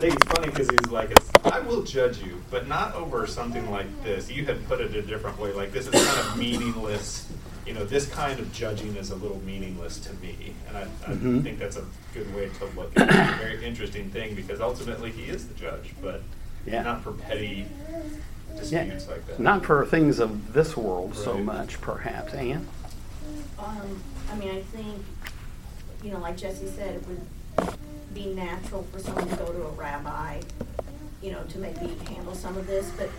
I think it's funny because he's like, it's, I will judge you, but not over something like this. You had put it a different way. Like, this is kind of meaningless. You know, this kind of judging is a little meaningless to me. And I, I Mhm. think that's a good way to look at it. It's a very interesting thing because ultimately he is the judge, but Yeah. not for petty Yeah. disputes like that. Not for things of this world so much, perhaps. Ann? Um, I mean, I think, you know, like Jesse said, it would be natural for someone to go to a rabbi, you know, to maybe handle some of this, but,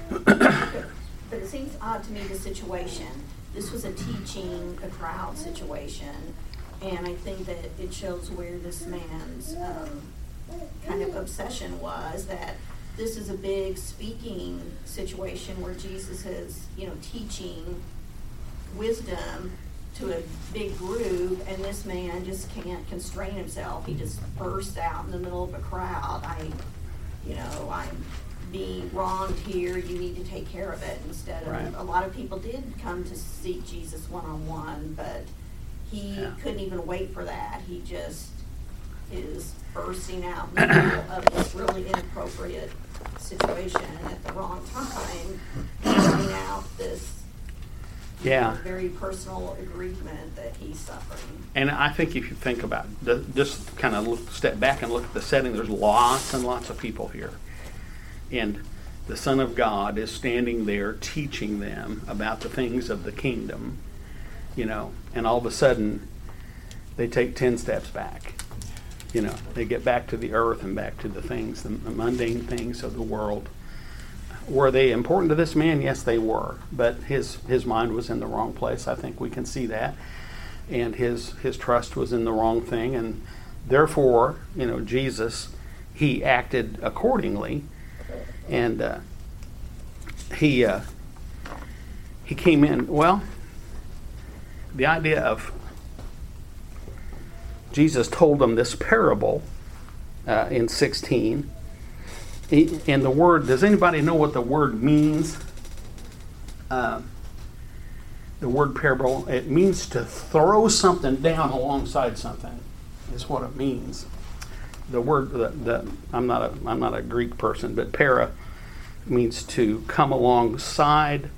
but it seems odd to me, the situation. This was a teaching a crowd situation, and I think that it shows where this man's, um, kind of obsession was, that this is a big speaking situation where Jesus is, you know, teaching wisdom to a big group, and this man just can't constrain himself. He just bursts out in the middle of a crowd. I, you know, I'm being wronged here. You need to take care of it. Instead of Right. a lot of people did come to seek Jesus one on one, but he Yeah. couldn't even wait for that. He just is bursting out in the middle of this really inappropriate situation at the wrong time, letting out this Yeah. very personal aggrievement that he's suffering. And I think if you think about the, just kind of look, step back and look at the setting, there's lots and lots of people here. And the Son of God is standing there teaching them about the things of the kingdom, you know, and all of a sudden they take 10 steps back. You know, they get back to the earth and back to the things, the mundane things of the world. Were they important to this man? Yes, they were. But his, his mind was in the wrong place. I think we can see that. And his, his trust was in the wrong thing. And therefore, you know, Jesus, he acted accordingly. And uh, he, uh, he came in. Well, the idea of Jesus told them this parable uh, in 16. And the word, does anybody know what the word means? Uh, the word parable, it means to throw something down alongside something, is what it means. The word, the, the, I'm, not a, I'm not a Greek person, but para means to come alongside,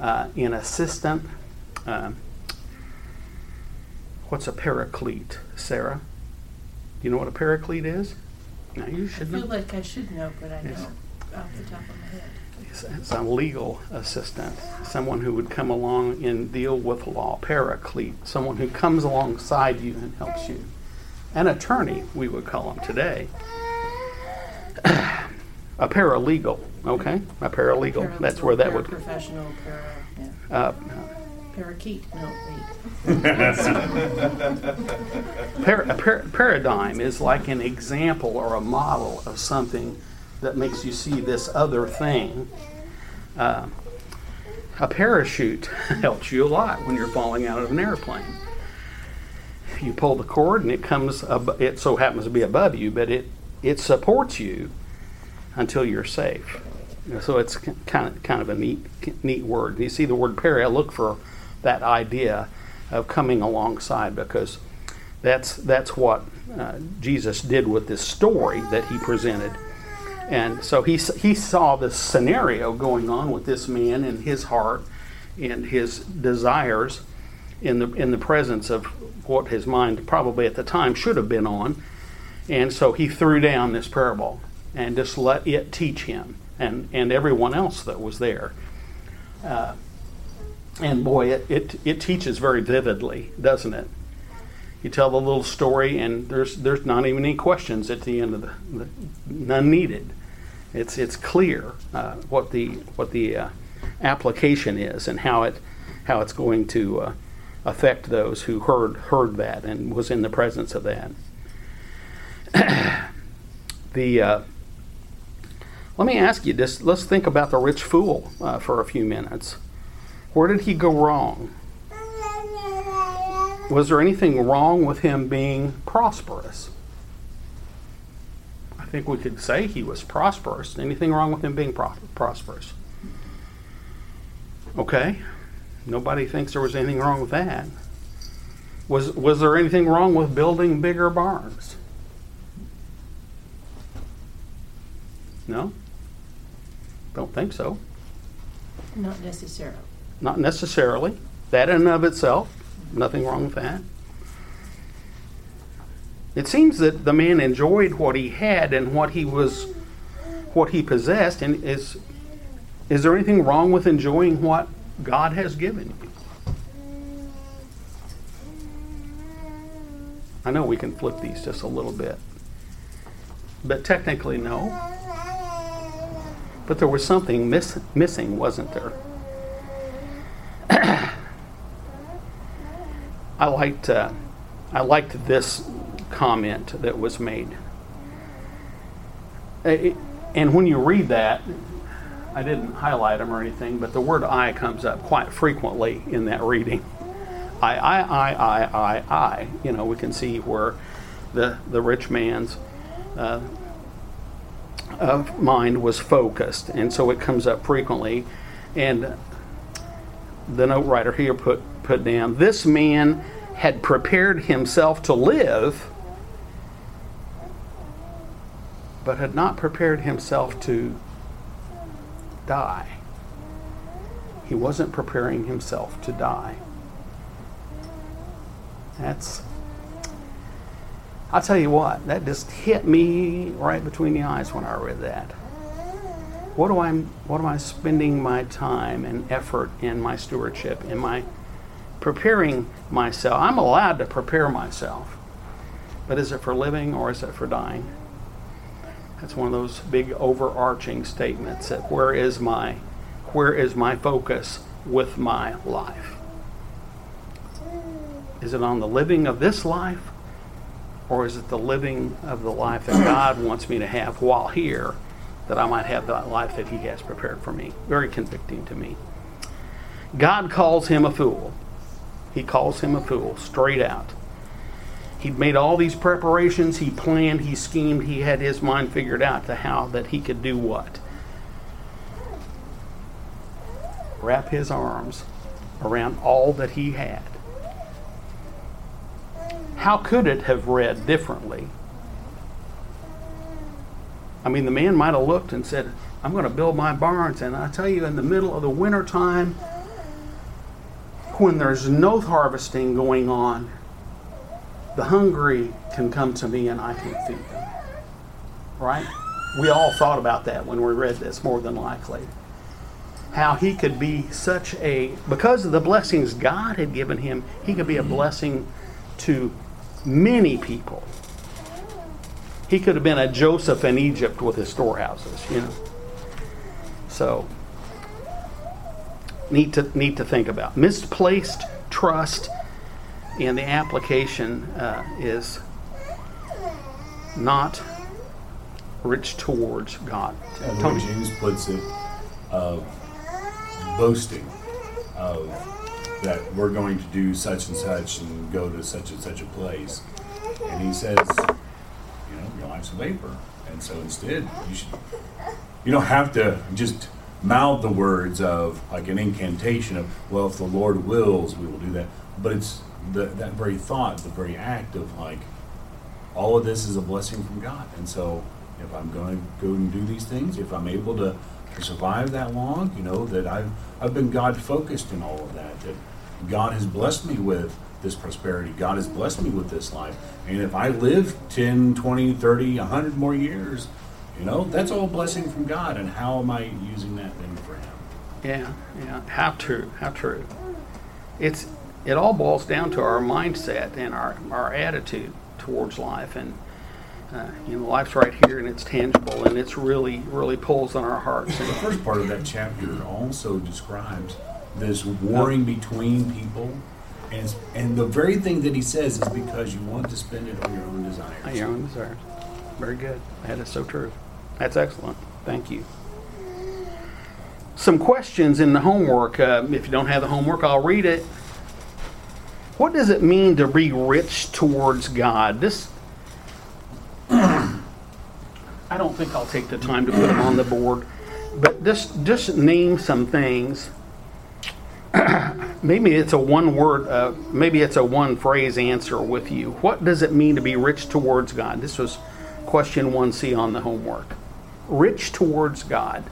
uh, in assistant. Uh, what's a paraclete, Sarah? Do you know what a paraclete is? Now you I should feel know. like I should know, but I Yes. don't off the top of my head. It's- It's a legal assistant, someone who would come along and deal with law, paraclete, someone who comes alongside you and helps you. An attorney, we would call them today. a paralegal, okay? A paralegal, that's where that would. Professional, para, yeah. Uh, Parakeet, no, wait. Par- a par- paradigm is like an example or a model of something that makes you see this other thing. Uh, a parachute helps you a lot when you're falling out of an airplane. You pull the cord and it comes. Ab- it so happens to be above you, but it it supports you until you're safe. So it's kind of kind of a neat neat word. You see the word para. Look for that idea of coming alongside because that's that's what uh, Jesus did with this story that he presented. And so he he saw this scenario going on with this man and his heart and his desires in the in the presence of what his mind probably at the time should have been on. And so he threw down this parable and just let it teach him and, and everyone else that was there. Uh, and boy, it, it, it teaches very vividly, doesn't it? You tell the little story, and there's there's not even any questions at the end of the, the none needed. It's it's clear uh, what the what the uh, application is and how it how it's going to uh, affect those who heard heard that and was in the presence of that. the uh, let me ask you this. Let's think about the rich fool uh, for a few minutes. Where did he go wrong? Was there anything wrong with him being prosperous? I think we could say he was prosperous. Anything wrong with him being pro- prosperous? Okay. Nobody thinks there was anything wrong with that. Was was there anything wrong with building bigger barns? No? Don't think so. Not necessarily. Not necessarily. That in and of itself, nothing wrong with that. It seems that the man enjoyed what he had and what he was what he possessed and is is there anything wrong with enjoying what God has given you? I know we can flip these just a little bit. But technically no. But there was something miss, missing, wasn't there? I liked uh, I liked this comment that was made. It- and when you read that, I didn't highlight them or anything, but the word "I" comes up quite frequently in that reading. I, I, I, I, I, I. You know, we can see where the the rich man's uh, of mind was focused, and so it comes up frequently. And the note writer here put put down this man had prepared himself to live but had not prepared himself to die he wasn't preparing himself to die that's i'll tell you what that just hit me right between the eyes when i read that what do I what am I spending my time and effort in my stewardship? in I preparing myself? I'm allowed to prepare myself. But is it for living or is it for dying? That's one of those big overarching statements that where is my where is my focus with my life? Is it on the living of this life or is it the living of the life that God wants me to have while here? that I might have that life that He has prepared for me. Very convicting to me. God calls him a fool. He calls him a fool, straight out. He'd made all these preparations, he planned, he schemed, he had his mind figured out to how that he could do what? Wrap his arms around all that he had. How could it have read differently? I mean, the man might have looked and said, I'm going to build my barns. And I tell you, in the middle of the winter time, when there's no harvesting going on, the hungry can come to me and I can feed them. Right? We all thought about that when we read this, more than likely. How he could be such a, because of the blessings God had given him, he could be a blessing to many people. He could have been a Joseph in Egypt with his storehouses, you know. So, neat to, neat to think about. Misplaced trust in the application uh, is not rich towards God. The Tony? James puts it, of boasting, of that we're going to do such and such and go to such and such a place, and he says, you know, your life's a vapor, and so instead you should, you don't have to just mouth the words of like an incantation of, well, if the Lord wills, we will do that, but it's the, that very thought, the very act of like, all of this is a blessing from God. And so if I'm going to go and do these things, if I'm able to, to survive that long, you know, that I've, I've been God focused in all of that, that God has blessed me with this prosperity. God has blessed me with this life. And if I live 10, 20, 30, 100 more years, you know, that's all blessing from God. And how am I using that then for Him? Yeah, yeah. How true, how true. It's it all boils down to our mindset and our, our attitude towards life and uh, you know life's right here and it's tangible and it's really really pulls on our hearts The first part of that chapter also describes this warring between people. And, and the very thing that he says is because you want to spend it on your own desires. your own desires. Very good. That is so true. That's excellent. Thank you. Some questions in the homework. Uh, if you don't have the homework, I'll read it. What does it mean to be rich towards God? This, I don't think I'll take the time to put them on the board, but just just name some things. maybe it's a one word, uh, maybe it's a one phrase answer with you. What does it mean to be rich towards God? This was question 1C on the homework. rich towards God.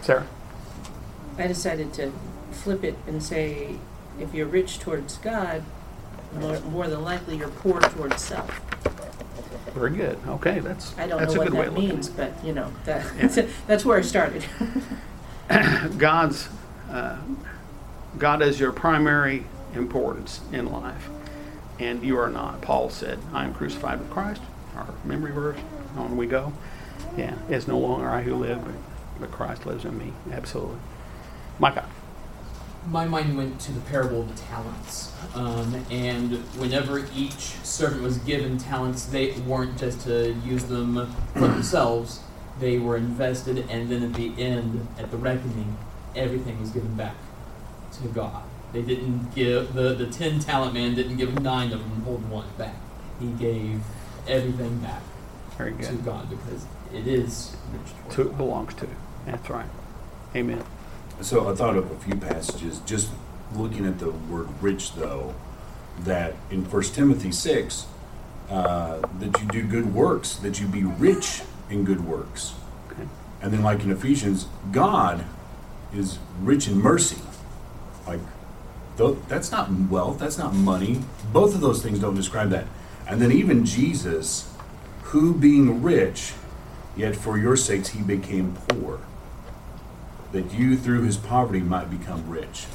Sarah? I decided to flip it and say, if you're rich towards God, more, more than likely you're poor towards self. Very good. Okay, that's I don't that's know a what good way that means, but you know, that, that's where I started. God's uh, God is your primary importance in life, and you are not. Paul said, "I am crucified with Christ." Our memory verse. On we go. Yeah, it's no longer I who live, but, but Christ lives in me. Absolutely. Micah. my mind went to the parable of the talents. Um, and whenever each servant was given talents, they weren't just to use them for themselves, they were invested, and then at the end, at the reckoning, everything was given back to God. They didn't give, the, the 10 talent man didn't give nine of them and hold one back. He gave everything back Very to. God because it is rich To God. belongs to. That's right. Amen. So I thought of a few passages, just looking at the word rich, though, that in 1 Timothy 6, uh, that you do good works, that you be rich in good works. Okay. And then, like in Ephesians, God is rich in mercy. Like, tho- that's not wealth, that's not money. Both of those things don't describe that. And then, even Jesus, who being rich, yet for your sakes he became poor, that you through his poverty might become rich.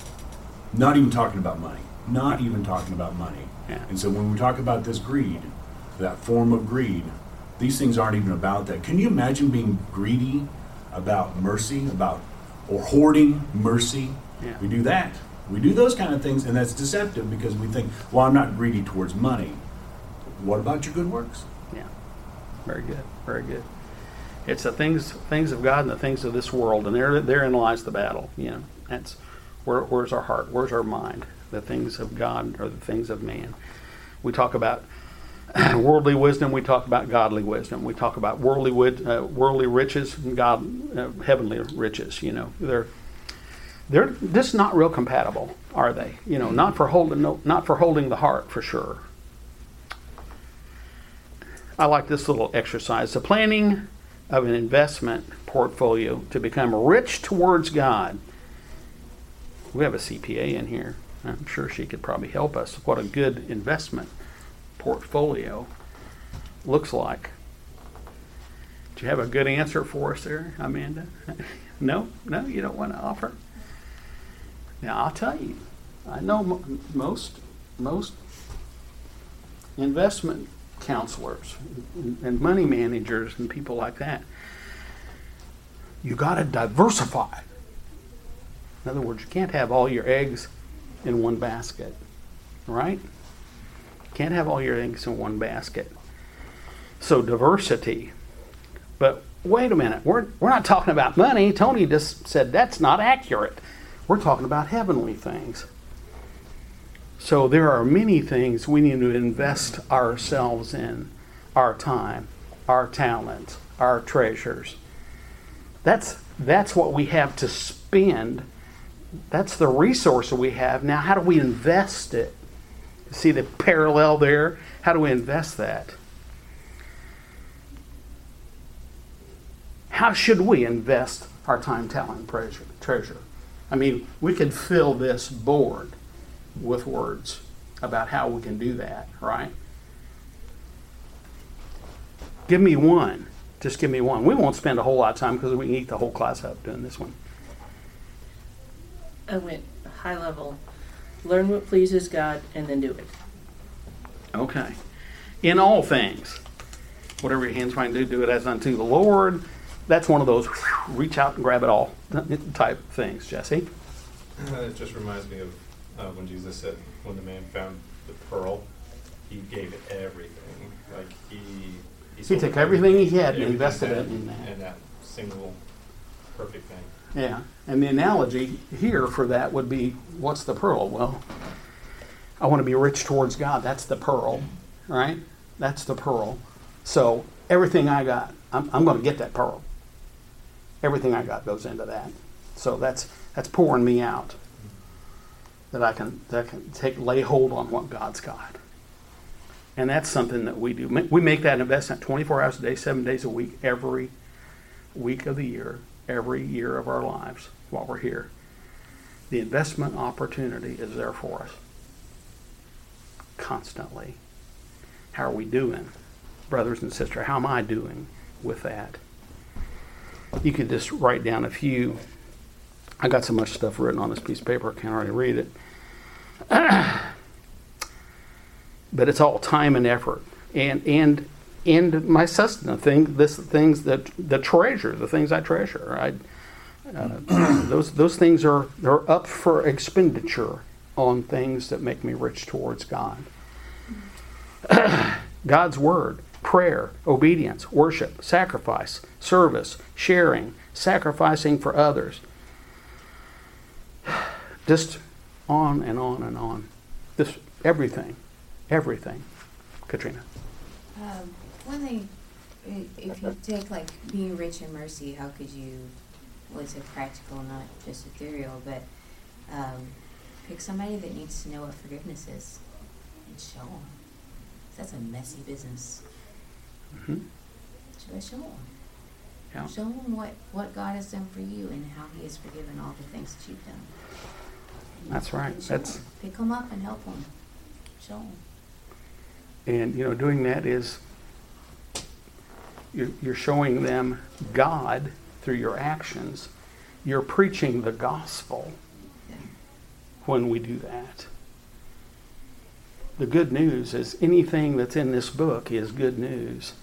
Not even talking about money. Not even talking about money. Yeah. And so, when we talk about this greed, that form of greed, these things aren't even about that. Can you imagine being greedy about mercy, about or hoarding mercy? Yeah. We do that. We do those kind of things, and that's deceptive because we think, well, I'm not greedy towards money. What about your good works? Yeah. Very good. Very good. It's the things things of God and the things of this world, and there therein lies the battle. You know, that's where where's our heart, where's our mind. The things of God or the things of man. We talk about worldly wisdom. We talk about godly wisdom. We talk about worldly uh, worldly riches and God uh, heavenly riches. You know, they're they're just not real compatible, are they? You know, not for holding no, not for holding the heart for sure. I like this little exercise. The planning of an investment portfolio to become rich towards God. We have a CPA in here. I'm sure she could probably help us. What a good investment portfolio looks like. Do you have a good answer for us there, Amanda? no? No, you don't want to offer? Now, I'll tell you. I know m- most most investment counselors and and money managers and people like that. You got to diversify. In other words, you can't have all your eggs in one basket, right? Can't have all your eggs in one basket. So diversity. But wait a minute, we're, we're not talking about money. Tony just said that's not accurate. We're talking about heavenly things. So there are many things we need to invest ourselves in our time, our talent, our treasures. That's that's what we have to spend. That's the resource we have. Now how do we invest it? See the parallel there? How do we invest that? How should we invest our time, talent, treasure? treasure? I mean, we could fill this board with words about how we can do that, right? Give me one. Just give me one. We won't spend a whole lot of time because we can eat the whole class up doing this one. I went high level, learn what pleases God, and then do it. Okay. In all things, whatever your hands find to do, do it as unto the Lord. That's one of those reach out and grab it all type things, Jesse. It just reminds me of uh, when Jesus said, when the man found the pearl, he gave it everything. Like he. sold took everything he had and invested it in that. In that single perfect thing. Yeah. And the analogy here for that would be what's the pearl? Well, I want to be rich towards God. That's the pearl, right? That's the pearl. So everything I got, I'm, I'm going to get that pearl. Everything I got goes into that. So that's that's pouring me out. That I can that can take lay hold on what God's got. And that's something that we do. We make that investment 24 hours a day, seven days a week, every week of the year, every year of our lives while we're here. The investment opportunity is there for us constantly. How are we doing, brothers and sisters? How am I doing with that? You could just write down a few. I got so much stuff written on this piece of paper, I can't already read it. but it's all time and effort, and and and my sustenance thing, this things that the treasure, the things I treasure. Uh, those those things are are up for expenditure on things that make me rich towards God. God's word, prayer, obedience, worship, sacrifice, service, sharing, sacrificing for others. Just on and on and on. This everything, everything. Katrina. Um, one thing, if you take like being rich in mercy, how could you, well, it practical, not just ethereal, but um, pick somebody that needs to know what forgiveness is and show them. That's a messy business. Hmm I show them. Yeah. Show them what, what God has done for you and how He has forgiven all the things that you've done. That's right. That's 'em. Pick them up and help them. Show them. and you know doing that is you're, you're showing them God through your actions. You're preaching the gospel Yeah. when we do that. The good news is anything that's in this book is good news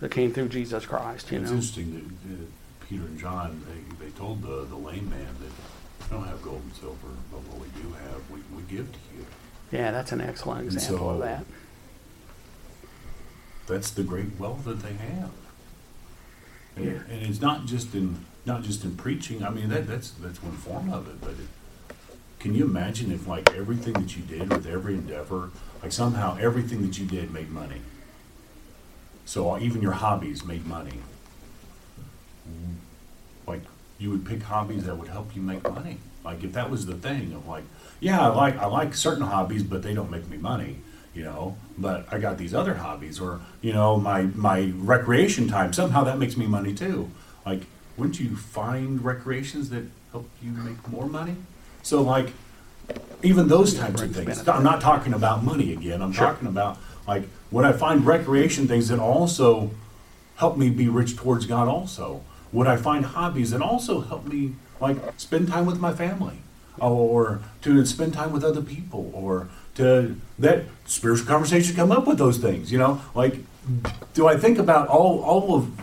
that came through Jesus Christ, you It's know. interesting that uh, Peter and John, they, they told the, the lame man that we don't have gold and silver, but what we do have, we, we give to you. Yeah, that's an excellent example of that. That's the great wealth that they have. And, Yeah. and it's not just in not just in preaching. I mean that that's that's one form of it. But it, can you imagine if like everything that you did with every endeavor, like somehow everything that you did made money. So uh, even your hobbies made money. Like you would pick hobbies that would help you make money. Like if that was the thing of like, yeah, I like I like certain hobbies, but they don't make me money you know but i got these other hobbies or you know my my recreation time somehow that makes me money too like wouldn't you find recreations that help you make more money so like even those types of things i'm not talking about money again i'm Sure. talking about like would i find recreation things that also help me be rich towards god also. Would i find hobbies that also help me like spend time with my family or to spend time with other people or to that spiritual conversation come up with those things you know? Like do i think about all all of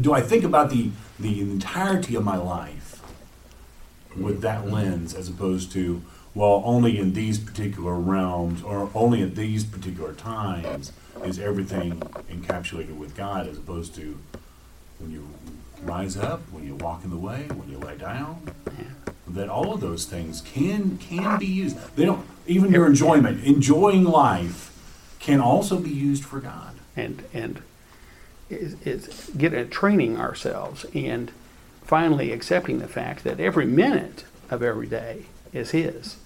do i think about the the entirety of my life with that lens as opposed to well only in these particular realms or only at these particular times is everything encapsulated with god as opposed to when you rise up when you walk in the way when you lay down. That all of those things can can be used. They don't even your enjoyment enjoying life can also be used for god. And and is, is get training ourselves and finally accepting the fact that every minute of every day is His,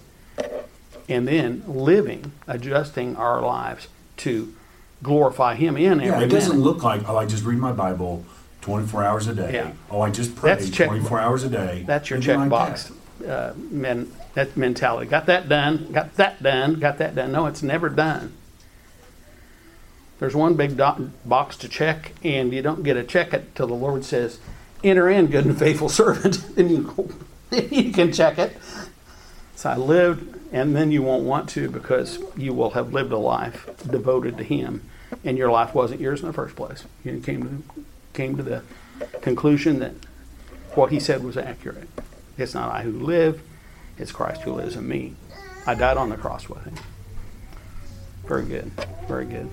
and then living, adjusting our lives to glorify Him in yeah every it doesn't minute. look like oh i just read my bible 24 hours a day Yeah. oh i just pray That's check- 24 hours a day That's your Anything like checkbox uh, men, that mentality. Got that done. Got that done. Got that done. No, it's never done. There's one big box to check, and you don't get a check it till the Lord says, "Enter in, good and faithful servant." then you you can check it. I lived, and then you won't want to because you will have lived a life devoted to Him, and your life wasn't yours in the first place. You came to came to the conclusion that what He said was accurate. It's not I who live, it's Christ who lives in me. I died on the cross with Him. Very good, very good.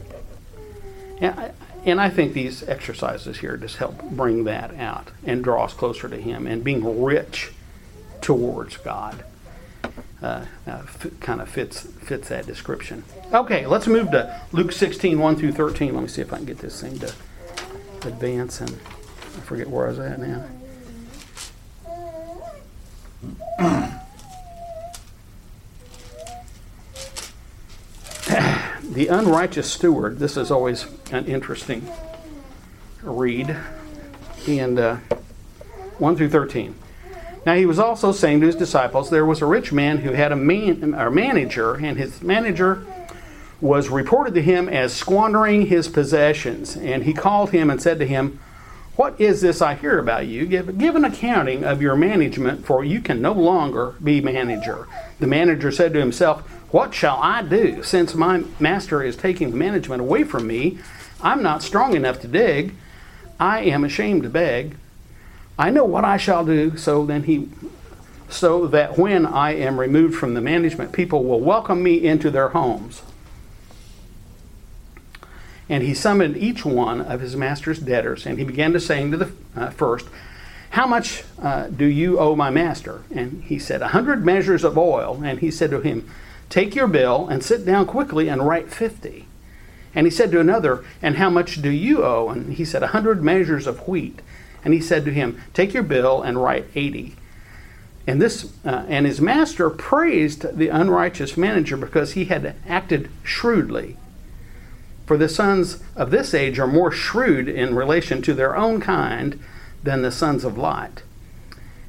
And I, and I think these exercises here just help bring that out and draw us closer to Him and being rich towards God. Uh, uh, f- kind of fits fits that description. Okay, let's move to Luke 16, 1 through 13. Let me see if I can get this thing to advance and I forget where I was at now. the unrighteous steward, this is always an interesting read, and uh, 1 through 13. Now he was also saying to his disciples, There was a rich man who had a, man, a manager, and his manager was reported to him as squandering his possessions. And he called him and said to him, What is this I hear about you? Give, give an accounting of your management, for you can no longer be manager. The manager said to himself, What shall I do? Since my master is taking the management away from me, I'm not strong enough to dig. I am ashamed to beg. I know what I shall do, so then he so that when I am removed from the management, people will welcome me into their homes. And he summoned each one of his master's debtors, and he began to saying to the uh, first, How much uh, do you owe my master? And he said, A hundred measures of oil. And he said to him, Take your bill and sit down quickly and write fifty. And he said to another, And how much do you owe? And he said, A hundred measures of wheat. And he said to him, Take your bill and write eighty. And this uh, and his master praised the unrighteous manager because he had acted shrewdly. For the sons of this age are more shrewd in relation to their own kind than the sons of light.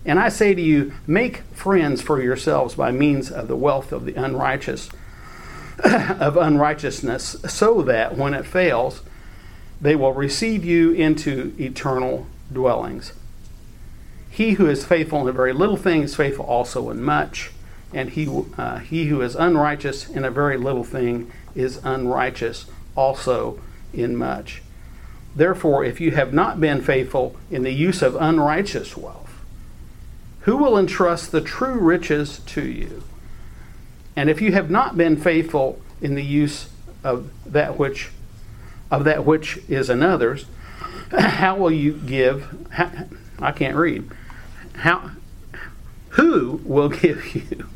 And I say to you, make friends for yourselves by means of the wealth of the unrighteous of unrighteousness, so that when it fails, they will receive you into eternal dwellings. He who is faithful in a very little thing is faithful also in much, and he, uh, he who is unrighteous in a very little thing is unrighteous also in much. Therefore, if you have not been faithful in the use of unrighteous wealth, who will entrust the true riches to you? And if you have not been faithful in the use of that which of that which is another's, how will you give? How, I can't read. How? Who will give you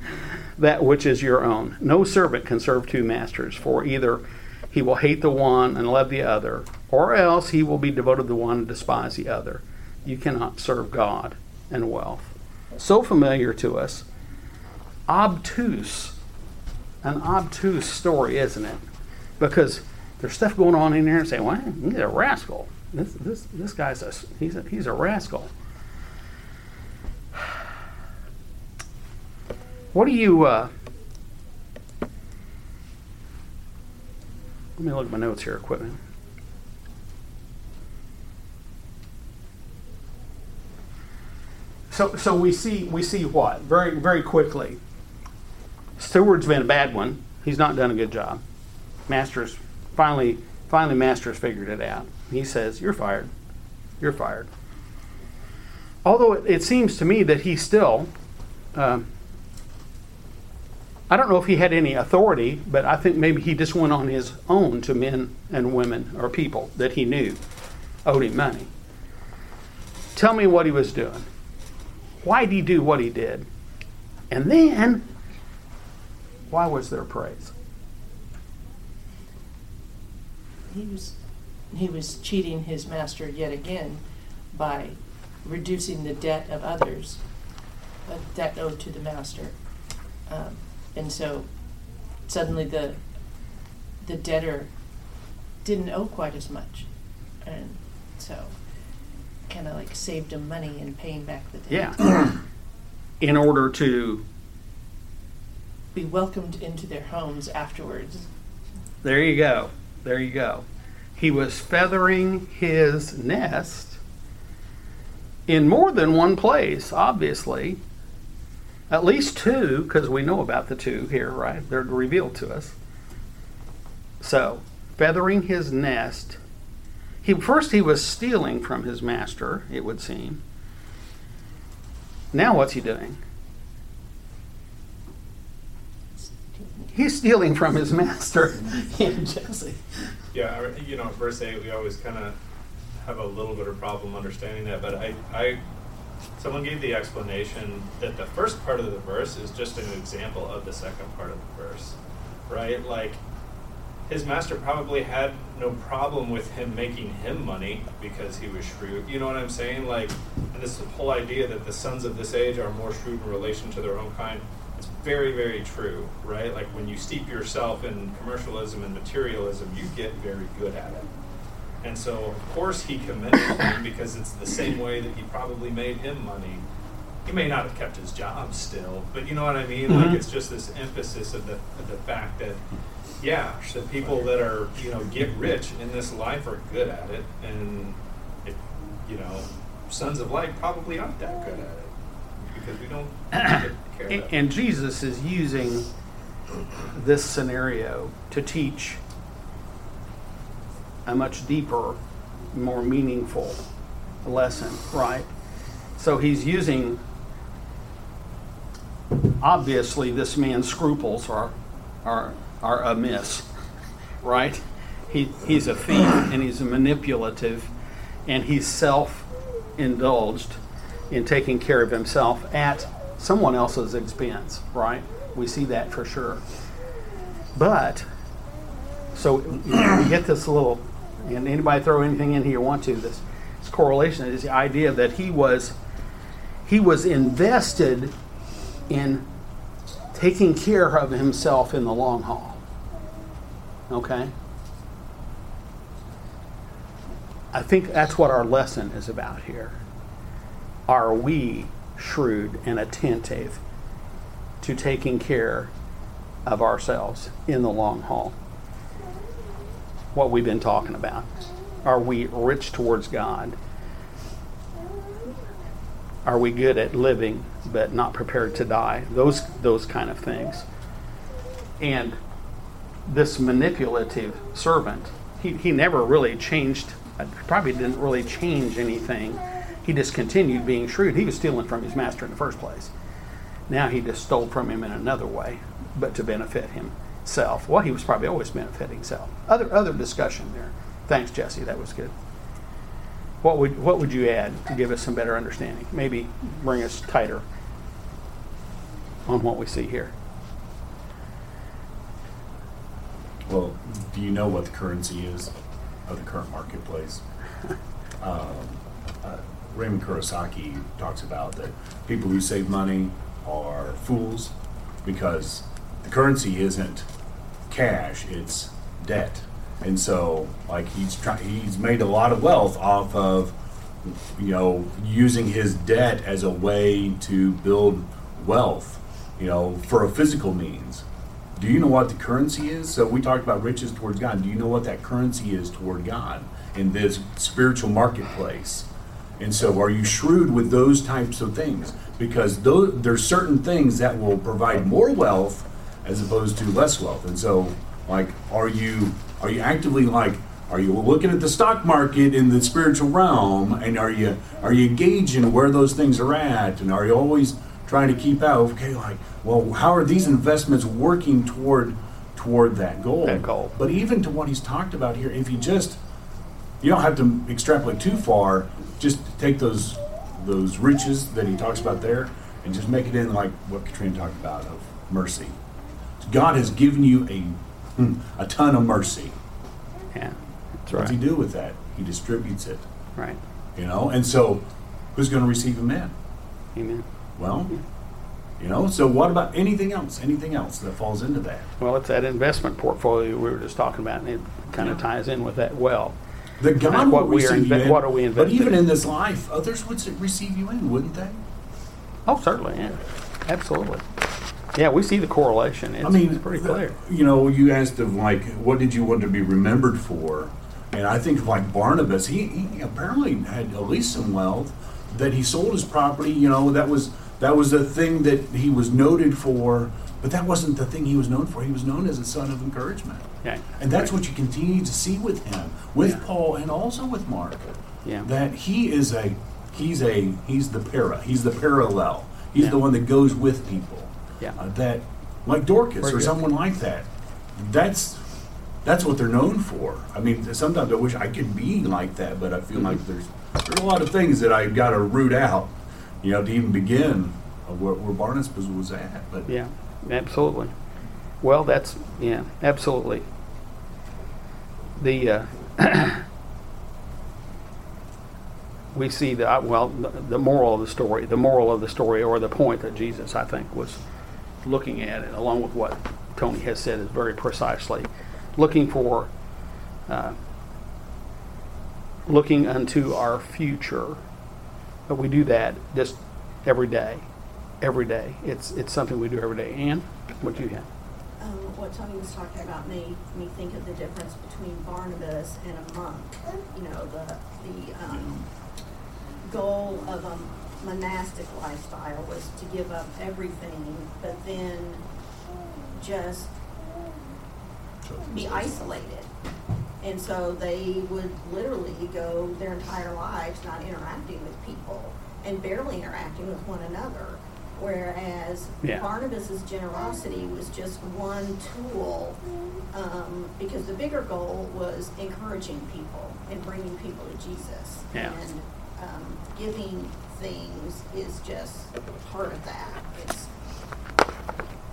that which is your own? No servant can serve two masters, for either he will hate the one and love the other, or else he will be devoted to one and despise the other. You cannot serve God and wealth. So familiar to us, obtuse, an obtuse story, isn't it? Because there's stuff going on in there and say, well, he's a rascal. This, this, this guy's a, he's a, he's a rascal. What do you, uh, let me look at my notes here, equipment. So, so we see, we see what? Very, very quickly. Steward's been a bad one. He's not done a good job. Master's finally, finally, Master's figured it out. He says, You're fired. You're fired. Although it, it seems to me that he still, uh, I don't know if he had any authority, but I think maybe he just went on his own to men and women or people that he knew owed him money. Tell me what he was doing. Why did he do what he did? And then, why was there praise? He was, he was cheating his master yet again by reducing the debt of others, a debt owed to the master. Um, and so suddenly the, the debtor didn't owe quite as much. And so kind of like saved him money in paying back the debt. Yeah. In order to, Be welcomed into their homes afterwards. there you go. There you go. He was feathering his nest in more than one place, obviously. At least two, because we know about the two here, right? They're revealed to us. So, feathering his nest. He first he was stealing from his master, it would seem. Now what's he doing? He's stealing from his master. Jesse. Yeah, you know, verse eight, we always kind of have a little bit of problem understanding that, but I, I, someone gave the explanation that the first part of the verse is just an example of the second part of the verse, right? Like, his master probably had no problem with him making him money because he was shrewd. You know what I'm saying? Like, and this whole idea that the sons of this age are more shrewd in relation to their own kind. Very, very true, right? Like when you steep yourself in commercialism and materialism, you get very good at it. And so, of course, he commended him because it's the same way that he probably made him money. He may not have kept his job still, but you know what I mean? Mhm. Like it's just this emphasis of the of the fact that, yeah, the people that are you know get rich in this life are good at it, and it, you know, sons of light probably aren't that good at it because we don't care And, and Jesus is using this scenario to teach a much deeper, more meaningful lesson, right? So he's using, obviously, this man's scruples are, are, are amiss, right? He, he's a thief and he's a manipulative and he's self indulged in taking care of himself at someone else's expense, right? We see that for sure. But, so you we get this little, and anybody throw anything in here you want to, this, this correlation is the idea that he was he was invested in taking care of himself in the long haul. Okay? I think that's what our lesson is about here. Are we shrewd and attentive to taking care of ourselves in the long haul? What we've been talking about. Are we rich towards God? Are we good at living but not prepared to die? Those those kind of things. And this manipulative servant, he, he never really changed, probably didn't really change anything. He discontinued being shrewd. He was stealing from his master in the first place. Now he just stole from him in another way, but to benefit himself. Well, he was probably always benefiting himself. Other other discussion there. Thanks, Jesse. That was good. What would what would you add to give us some better understanding? Maybe bring us tighter on what we see here. Well, do you know what the currency is of the current marketplace? um, Raymond Kiyosaki talks about that people who save money are fools because the currency isn't cash; it's debt. And so, like he's trying, he's made a lot of wealth off of, you know, using his debt as a way to build wealth, you know, for a physical means. Do you know what the currency is? So we talked about riches towards God. Do you know what that currency is toward God in this spiritual marketplace? And so, are you shrewd with those types of things? Because those, there's certain things that will provide more wealth as opposed to less wealth. And so, like, are you are you actively like are you looking at the stock market in the spiritual realm, and are you are you gauging where those things are at, and are you always trying to keep out? Okay, like, well, how are these investments working toward toward that goal? That goal. But even to what he's talked about here, if you just you don't have to extrapolate too far. Just take those those riches that he talks about there and just make it in like what Katrina talked about of mercy. God has given you a hmm, a ton of mercy. Yeah, that's What does he do with that? He distributes it. Right. You know, and so who's going to receive them in? Amen. Well, you know. So what about anything else? Anything else that falls into that? Well, it's that investment portfolio we were just talking about, and it kind of Yeah. ties in with that well. That God will we are receive inve- you in. what are we in But even in? this life, others would receive you in, wouldn't they? Oh, certainly, yeah, absolutely. Yeah, we see the correlation. It's, I mean, it's pretty the- clear. You know, you asked of like, what did you want to be remembered for? And I think of like Barnabas, he, he apparently had at least some wealth that he sold his property. You know, that was that was a thing that he was noted for. But that wasn't the thing he was known for. He was known as a son of encouragement, and that's what you continue to see with him, with Yeah. Paul, and also with Mark. yeah, That he is a he's a he's the para, he's the parallel. He's Yeah. the one that goes with people yeah. uh, that like Dorcas or good. someone like that. That's that's what they're known for. I mean, sometimes I wish I could be like that, but I feel like Mm-hmm. there's there's a lot of things that I've got to root out, you know, to even begin of where, where Barnabas was at. But Yeah, absolutely. Well, that's yeah, absolutely. The uh, we see the uh, well, the, moral of the story, the moral of the story, or the point that Jesus, I think, was looking at it, along with what Tony has said, is very precisely looking for, uh, looking unto our future. But we do that just every day, every day. It's it's something we do every day. Ann, what do you have? Um, what Tony was talking about made me think of the difference between Barnabas and a monk. You know, the, the, um, goal of a monastic lifestyle was to give up everything, but then just be isolated. And so they would literally go their entire lives not interacting with people and barely interacting with one another. Whereas Yeah. Barnabas's generosity was just one tool, um, because the bigger goal was encouraging people and bringing people to Jesus. Yeah. And, um, giving things is just part of that. It's,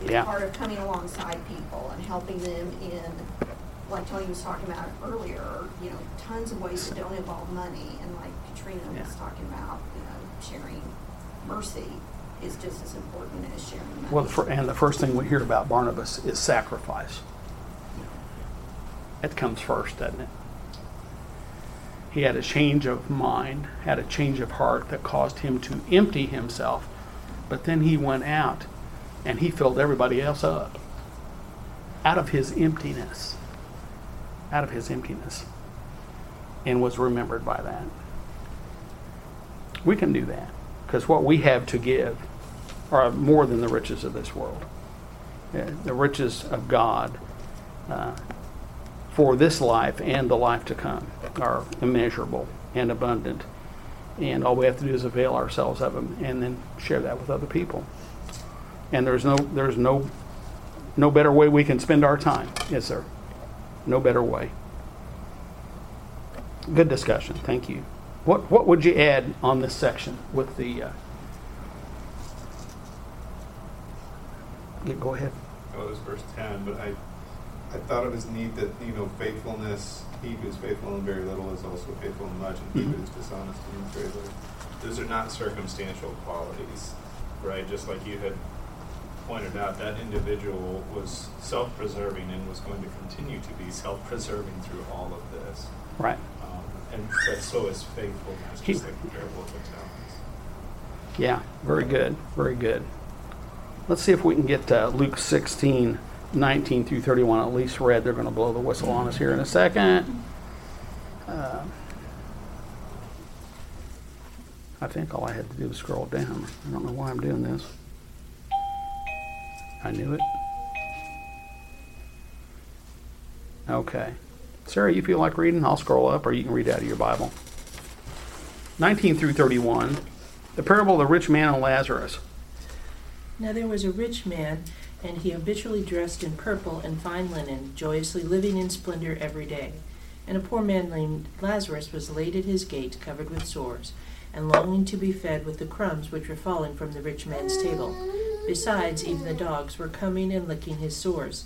it's Yeah. part of coming alongside people and helping them in, like Tony was talking about earlier, you know, tons of ways that don't involve money. And like Katrina was talking about, you know, sharing mercy is just as important as sharing. Well, and the first thing we hear about Barnabas is sacrifice. It comes first, doesn't it? He had a change of mind, had a change of heart that caused him to empty himself. But then he went out and he filled everybody else up out of his emptiness. Out of his emptiness. And was remembered by that. We can do that because what we have to give are more than the riches of this world. The riches of God uh, for this life and the life to come are immeasurable and abundant. And all we have to do is avail ourselves of them and then share that with other people. And there's no there's no no better way we can spend our time, is there? No better way. Good discussion. Thank you. What what would you add on this section with the? Uh, yeah, go ahead. Oh, it was verse ten, but I, I thought it was neat that, you know, faithfulness, he who is faithful in very little is also faithful in much, and he who Mhm. is dishonest in very little. Those are not circumstantial qualities, right? Just like you had pointed out, that individual was self-preserving and was going to continue to be self-preserving through all of this. Right. And, but so is faithfulness, He- just the parable of the talents. Yeah, very good, very good. Let's see if we can get uh, Luke 16, 19 through 31 at least read. They're going to blow the whistle on us here in a second. Uh, I think all I had to do was scroll down. I don't know why I'm doing this. I knew it. Okay. Sarah, you feel like reading? I'll scroll up, or you can read out of your Bible. 19 through 31. The parable of the rich man and Lazarus. Now there was a rich man, and he habitually dressed in purple and fine linen, joyously living in splendor every day. And a poor man named Lazarus was laid at his gate, covered with sores, and longing to be fed with the crumbs which were falling from the rich man's table. Besides, even the dogs were coming and licking his sores.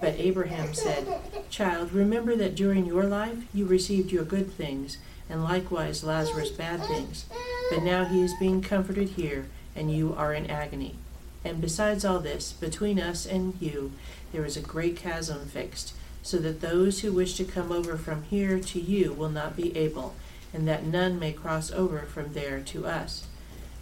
But Abraham said, Child, remember that during your life you received your good things, and likewise Lazarus bad things. But now he is being comforted here, and you are in agony. And besides all this, between us and you there is a great chasm fixed, so that those who wish to come over from here to you will not be able, and that none may cross over from there to us.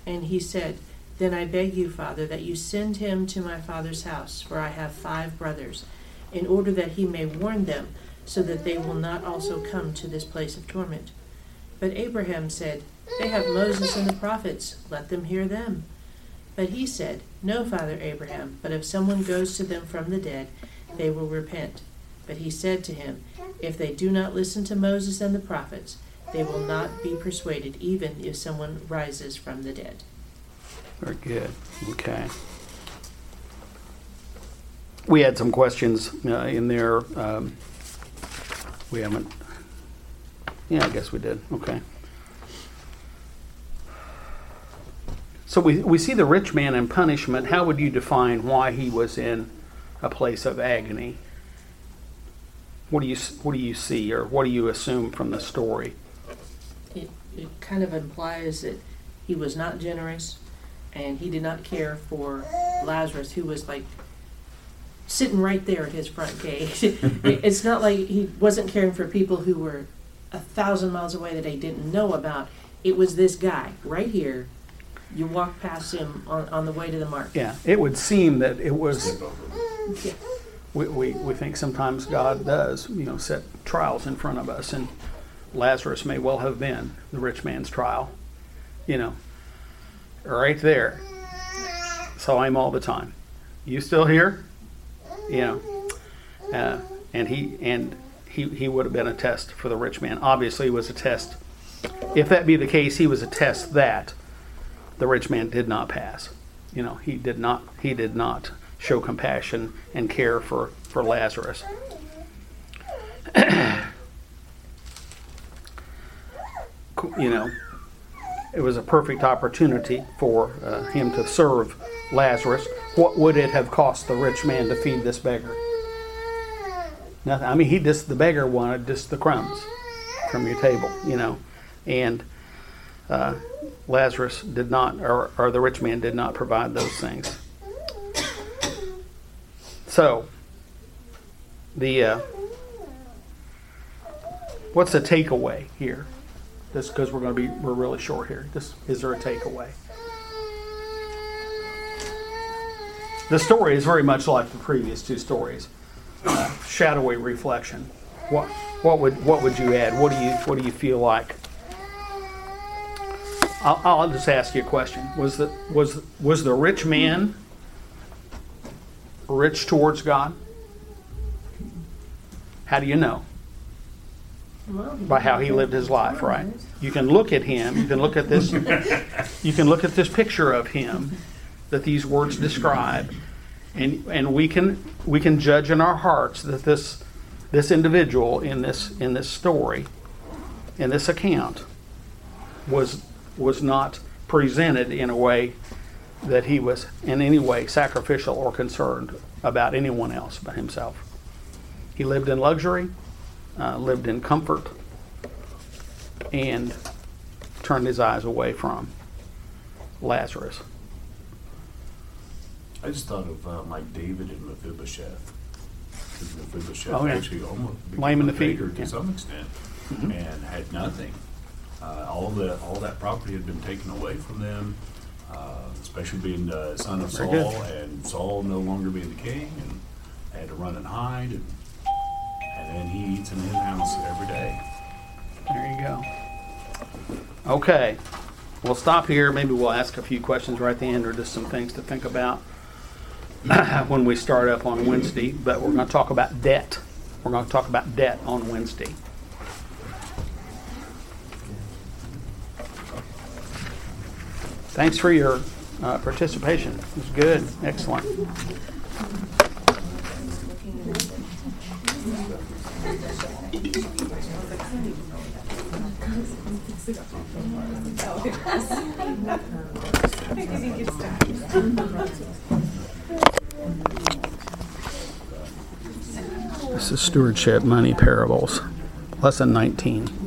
And he said, Then I beg you, Father, that you send him to my father's house, for I have five brothers, in order that he may warn them, so that they will not also come to this place of torment. But Abraham said, They have Moses and the prophets, let them hear them. But he said, No, Father Abraham, but if someone goes to them from the dead, they will repent. But he said to him, If they do not listen to Moses and the prophets, they will not be persuaded, even if someone rises from the dead. Very good. Okay. We had some questions uh, in there. Um, We haven't, yeah, I guess we did, okay. So we, we see the rich man in punishment. How would you define why he was in a place of agony? What do you, what do you see, or what do you assume from the story? It, it kind of implies that he was not generous and he did not care for Lazarus, who was like sitting right there at his front gate. It's not like he wasn't caring for people who were a thousand miles away that he didn't know about. It was this guy right here. You walk past him on, on the way to the market. Yeah, it would seem that it was. Yeah. we, we, we think sometimes God does, you know, set trials in front of us, and Lazarus may well have been the rich man's trial, you know, right there. Saw him all the time. You still here? You know, uh, and he and he he would have been a test for the rich man. Obviously, was a test. If that be the case, he was a test that the rich man did not pass. You know, he did not he did not show compassion and care for for Lazarus. you know, it was a perfect opportunity for uh, him to serve Lazarus. What would it have cost the rich man to feed this beggar? Nothing. I mean, he just the beggar wanted just the crumbs from your table, you know, and uh, Lazarus did not, or, or the rich man did not provide those things. So, the uh, what's the takeaway here? Just because we're going to be we're really short here. This is there a takeaway? The story is very much like the previous two stories. Shadowy reflection. What what would what would you add? What do you what do you feel like? I'll, I'll just ask you a question. Was the was was the rich man rich towards God? How do you know? By how he lived his life, right? You can look at him. You can look at this. You can look at this picture of him that these words describe, and and we can we can judge in our hearts that this this individual in this in this story, in this account, was was not presented in a way that he was in any way sacrificial or concerned about anyone else but himself. He lived in luxury, uh, lived in comfort, and turned his eyes away from Lazarus. I just thought of uh, like David and Mephibosheth. Mephibosheth Oh, yeah. actually almost Lame became in a the feet, beggar to yeah. some extent, Mhm. and had nothing. Uh, all the all that property had been taken away from them, uh, especially being the son of Very good. Saul, and Saul no longer being the king, and had to run and hide, and and he eats in his house every day. There you go. Okay, we'll stop here. Maybe we'll ask a few questions right at the end, or just some things to think about when we start up on Wednesday. But we're going to talk about debt. We're going to talk about debt on Wednesday. Thanks for your uh, participation. It was good. Excellent. This is stewardship money parables. Lesson 19.